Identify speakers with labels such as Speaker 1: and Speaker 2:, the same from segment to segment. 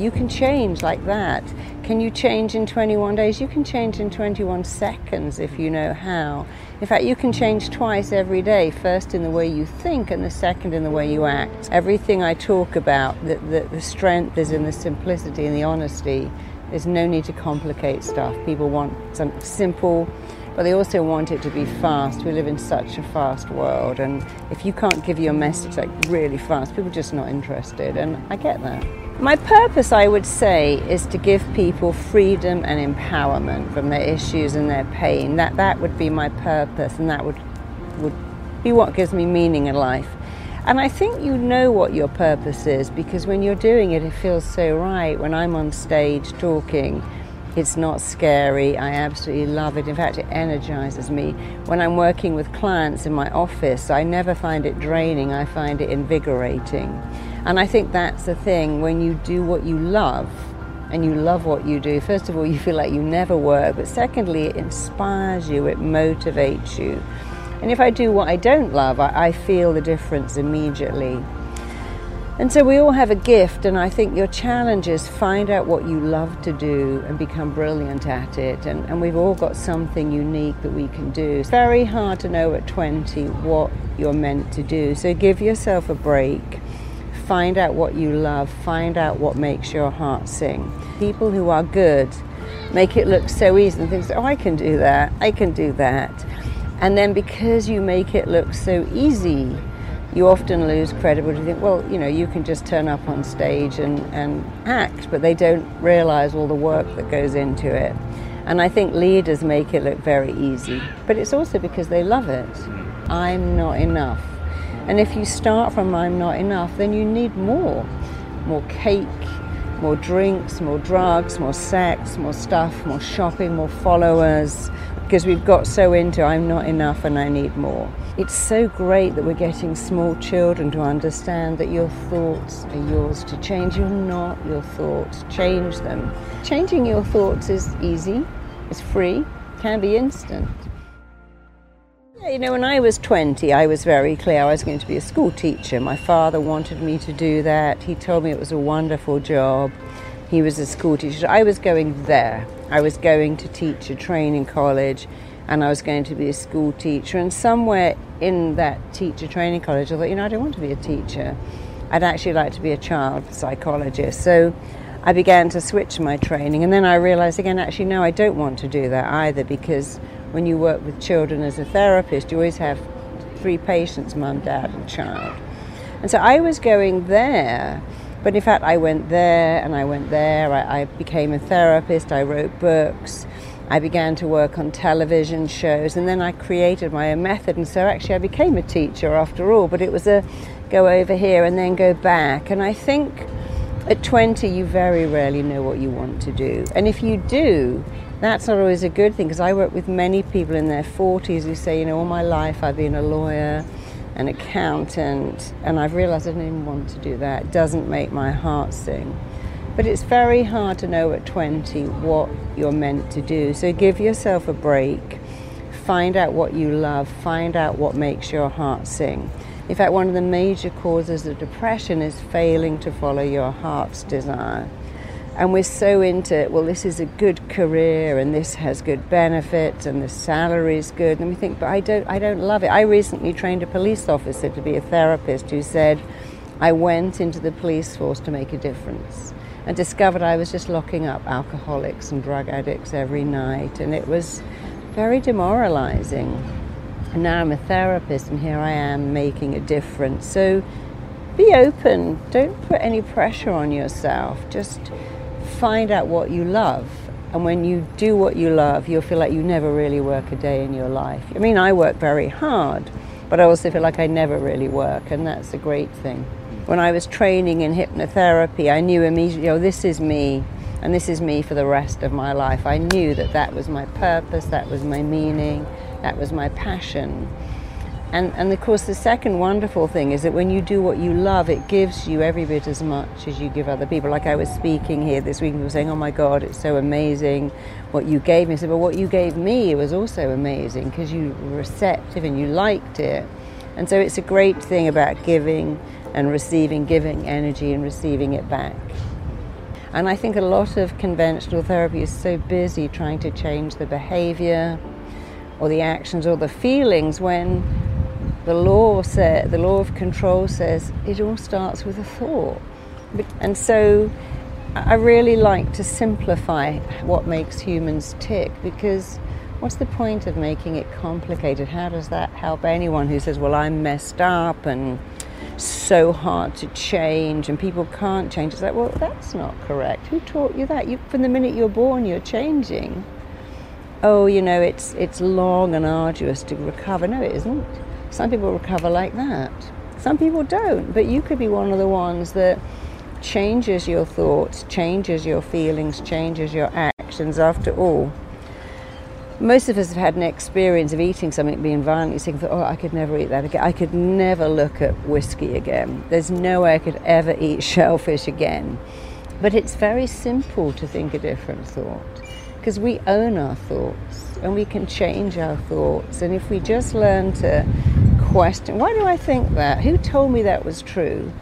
Speaker 1: You can change like that. Can you change in 21 days? You can change in 21 seconds if you know how. In fact, you can change twice every day first in the way you think, and the second in the way you act. Everything I talk about, the, the, the strength is in the simplicity and the honesty. There's no need to complicate stuff. People want something simple, but they also want it to be fast. We live in such a fast world, and if you can't give your message like really fast, people are just not interested, and I get that. My purpose, I would say, is to give people freedom and empowerment from their issues and their pain. That that would be my purpose, and that would would be what gives me meaning in life. And I think you know what your purpose is because when you're doing it, it feels so right. When I'm on stage talking, it's not scary. I absolutely love it. In fact, it energizes me. When I'm working with clients in my office, I never find it draining, I find it invigorating. And I think that's the thing when you do what you love and you love what you do, first of all, you feel like you never work, but secondly, it inspires you, it motivates you. And if I do what I don't love, I, I feel the difference immediately. And so we all have a gift, and I think your challenge is find out what you love to do and become brilliant at it. And, and we've all got something unique that we can do. It's very hard to know at 20 what you're meant to do. So give yourself a break. Find out what you love. Find out what makes your heart sing. People who are good make it look so easy and think, oh, I can do that. I can do that. And then because you make it look so easy, you often lose credibility. You think, well, you know, you can just turn up on stage and, and act, but they don't realize all the work that goes into it. And I think leaders make it look very easy, but it's also because they love it. I'm not enough. And if you start from I'm not enough, then you need more. More cake, more drinks, more drugs, more sex, more stuff, more shopping, more followers, because we've got so into I'm not enough and I need more. It's so great that we're getting small children to understand that your thoughts are yours to change. You're not your thoughts, change them. Changing your thoughts is easy, it's free, can be instant. You know, when I was 20, I was very clear I was going to be a school teacher. My father wanted me to do that. He told me it was a wonderful job. He was a school teacher. I was going there. I was going to teach a training college and I was going to be a school teacher. And somewhere in that teacher training college, I thought, you know, I don't want to be a teacher. I'd actually like to be a child psychologist. So I began to switch my training. And then I realized again, actually, no, I don't want to do that either because when you work with children as a therapist, you always have three patients mum, dad, and child. And so I was going there but in fact, I went there and I went there. I, I, became a therapist. I wrote books. I began to work on television shows. And then I created my own method. And so actually, I became a teacher after all. But it was a go over here and then go back. And I think At 20, you very rarely know what you want to do. And if you do, that's not always a good thing because I work with many people in their 40s who say, you know, all my life I've been a lawyer, an accountant, and I've realized I don't even want to do that. It doesn't make my heart sing. But it's very hard to know at 20 what you're meant to do. So give yourself a break, find out what you love, find out what makes your heart sing. In fact, one of the major causes of depression is failing to follow your heart's desire. And we're so into, well, this is a good career and this has good benefits and the salary is good. And we think, but I don't, I don't love it. I recently trained a police officer to be a therapist who said, I went into the police force to make a difference and discovered I was just locking up alcoholics and drug addicts every night. And it was very demoralizing. And now I'm a therapist, and here I am making a difference. So be open. Don't put any pressure on yourself. Just find out what you love. And when you do what you love, you'll feel like you never really work a day in your life. I mean, I work very hard, but I also feel like I never really work, and that's a great thing. When I was training in hypnotherapy, I knew immediately, oh, this is me, and this is me for the rest of my life. I knew that that was my purpose, that was my meaning, that was my passion. And, and of course, the second wonderful thing is that when you do what you love, it gives you every bit as much as you give other people. Like I was speaking here this week, people saying, "Oh my God, it's so amazing what you gave me." I said, "But what you gave me was also amazing because you were receptive and you liked it." And so it's a great thing about giving and receiving, giving energy and receiving it back. And I think a lot of conventional therapy is so busy trying to change the behavior or the actions or the feelings when the law say, the law of control says it all starts with a thought. And so I really like to simplify what makes humans tick because what's the point of making it complicated? How does that help anyone who says, well, I'm messed up and so hard to change and people can't change? It's like, well, that's not correct. Who taught you that? You, from the minute you're born, you're changing. Oh, you know, it's, it's long and arduous to recover. No, it isn't. Some people recover like that. Some people don't, but you could be one of the ones that changes your thoughts, changes your feelings, changes your actions. After all, most of us have had an experience of eating something, being violently sick, and thought, oh, I could never eat that again. I could never look at whiskey again. There's no way I could ever eat shellfish again. But it's very simple to think a different thought because we own our thoughts and we can change our thoughts. And if we just learn to question, why do I think that? Who told me that was true?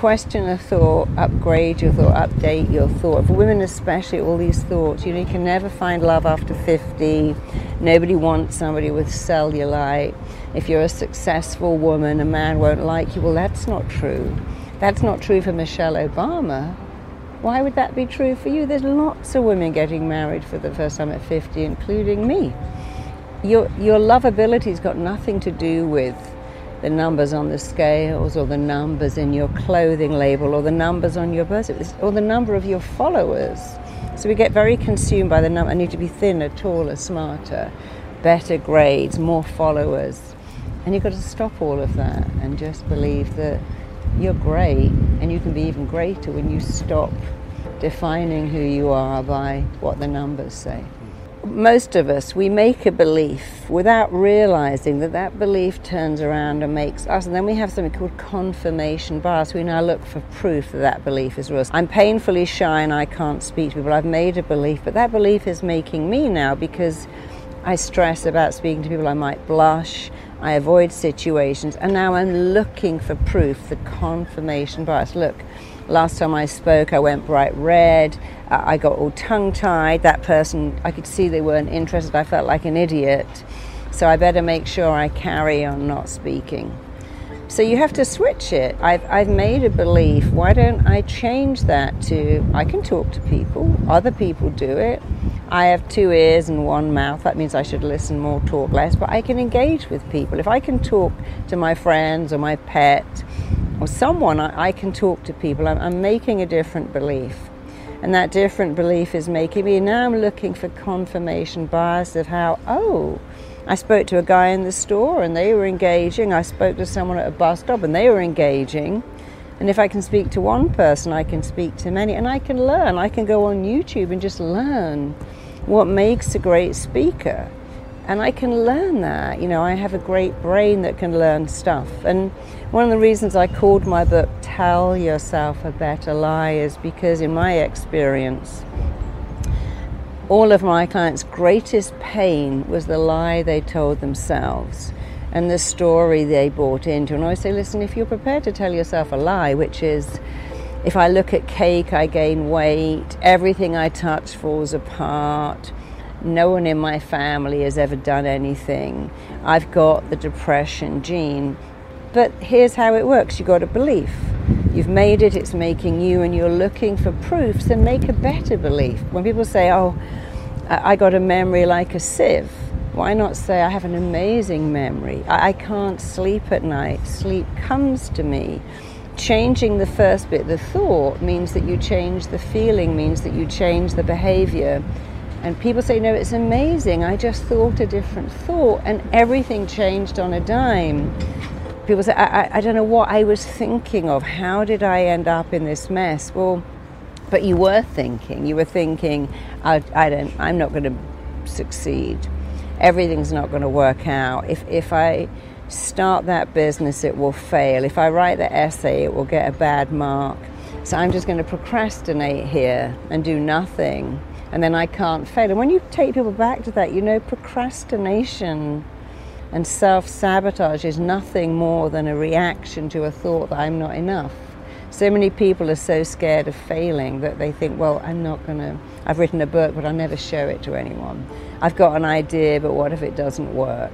Speaker 1: Question a thought, upgrade your thought, update your thought. For women, especially, all these thoughts. You know, you can never find love after 50. Nobody wants somebody with cellulite. If you're a successful woman, a man won't like you. Well, that's not true. That's not true for Michelle Obama. Why would that be true for you? There's lots of women getting married for the first time at 50, including me. Your, your lovability's got nothing to do with the numbers on the scales or the numbers in your clothing label or the numbers on your birth or the number of your followers. So we get very consumed by the number. I need to be thinner, taller, smarter, better grades, more followers. And you've got to stop all of that and just believe that you're great and you can be even greater when you stop defining who you are by what the numbers say. Most of us, we make a belief without realizing that that belief turns around and makes us, and then we have something called confirmation bias. We now look for proof that that belief is real. I'm painfully shy and I can't speak to people. I've made a belief, but that belief is making me now because I stress about speaking to people. I might blush. I avoid situations, and now I'm looking for proof, the confirmation bias. Look, last time I spoke, I went bright red, I got all tongue tied. That person, I could see they weren't interested. I felt like an idiot. So I better make sure I carry on not speaking. So you have to switch it. I've, I've made a belief. Why don't I change that to I can talk to people, other people do it. I have two ears and one mouth. That means I should listen more, talk less, but I can engage with people. If I can talk to my friends or my pet or someone, I, I can talk to people. I'm, I'm making a different belief. And that different belief is making me now I'm looking for confirmation bias of how, oh, I spoke to a guy in the store and they were engaging. I spoke to someone at a bus stop and they were engaging. And if I can speak to one person, I can speak to many, and I can learn. I can go on YouTube and just learn what makes a great speaker. And I can learn that. You know, I have a great brain that can learn stuff. And one of the reasons I called my book Tell Yourself a Better Lie is because, in my experience, all of my clients' greatest pain was the lie they told themselves and the story they bought into. And I say, listen, if you're prepared to tell yourself a lie, which is, if I look at cake, I gain weight, everything I touch falls apart, no one in my family has ever done anything, I've got the depression gene. But here's how it works you've got a belief. You've made it, it's making you, and you're looking for proofs, then make a better belief. When people say, oh, I got a memory like a sieve. Why not say, I have an amazing memory? I, can't sleep at night. Sleep comes to me. Changing the first bit, the thought, means that you change the feeling, means that you change the behavior. And people say, No, it's amazing. I just thought a different thought, and everything changed on a dime. People say, I, I, I don't know what I was thinking of. How did I end up in this mess? Well, but you were thinking, you were thinking, I, I don't, I'm not going to succeed. Everything's not going to work out. If, if I start that business, it will fail. If I write the essay, it will get a bad mark. So I'm just going to procrastinate here and do nothing. And then I can't fail. And when you take people back to that, you know, procrastination and self sabotage is nothing more than a reaction to a thought that I'm not enough. So many people are so scared of failing that they think, well, I'm not going to, I've written a book, but I'll never show it to anyone. I've got an idea, but what if it doesn't work?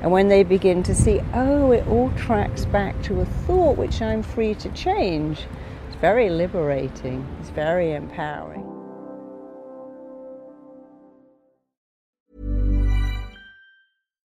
Speaker 1: And when they begin to see, oh, it all tracks back to a thought which I'm free to change, it's very liberating, it's very empowering.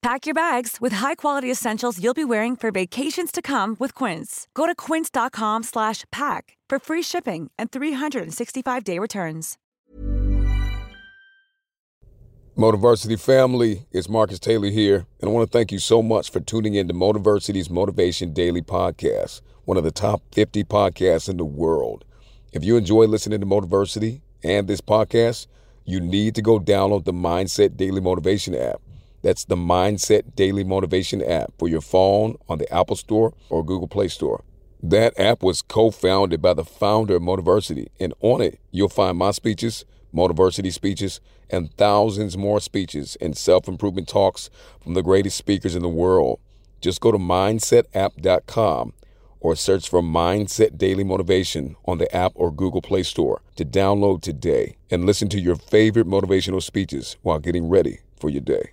Speaker 2: Pack your bags with high-quality essentials you'll be wearing for vacations to come with Quince. Go to quince.com slash pack for free shipping and 365-day returns.
Speaker 3: Motiversity family, it's Marcus Taylor here, and I want to thank you so much for tuning in to Motiversity's Motivation Daily podcast, one of the top 50 podcasts in the world. If you enjoy listening to Motiversity and this podcast, you need to go download the Mindset Daily Motivation app. That's the Mindset Daily Motivation app for your phone on the Apple Store or Google Play Store. That app was co founded by the founder of Motiversity, and on it, you'll find my speeches, Motiversity speeches, and thousands more speeches and self improvement talks from the greatest speakers in the world. Just go to mindsetapp.com or search for Mindset Daily Motivation on the app or Google Play Store to download today and listen to your favorite motivational speeches while getting ready for your day.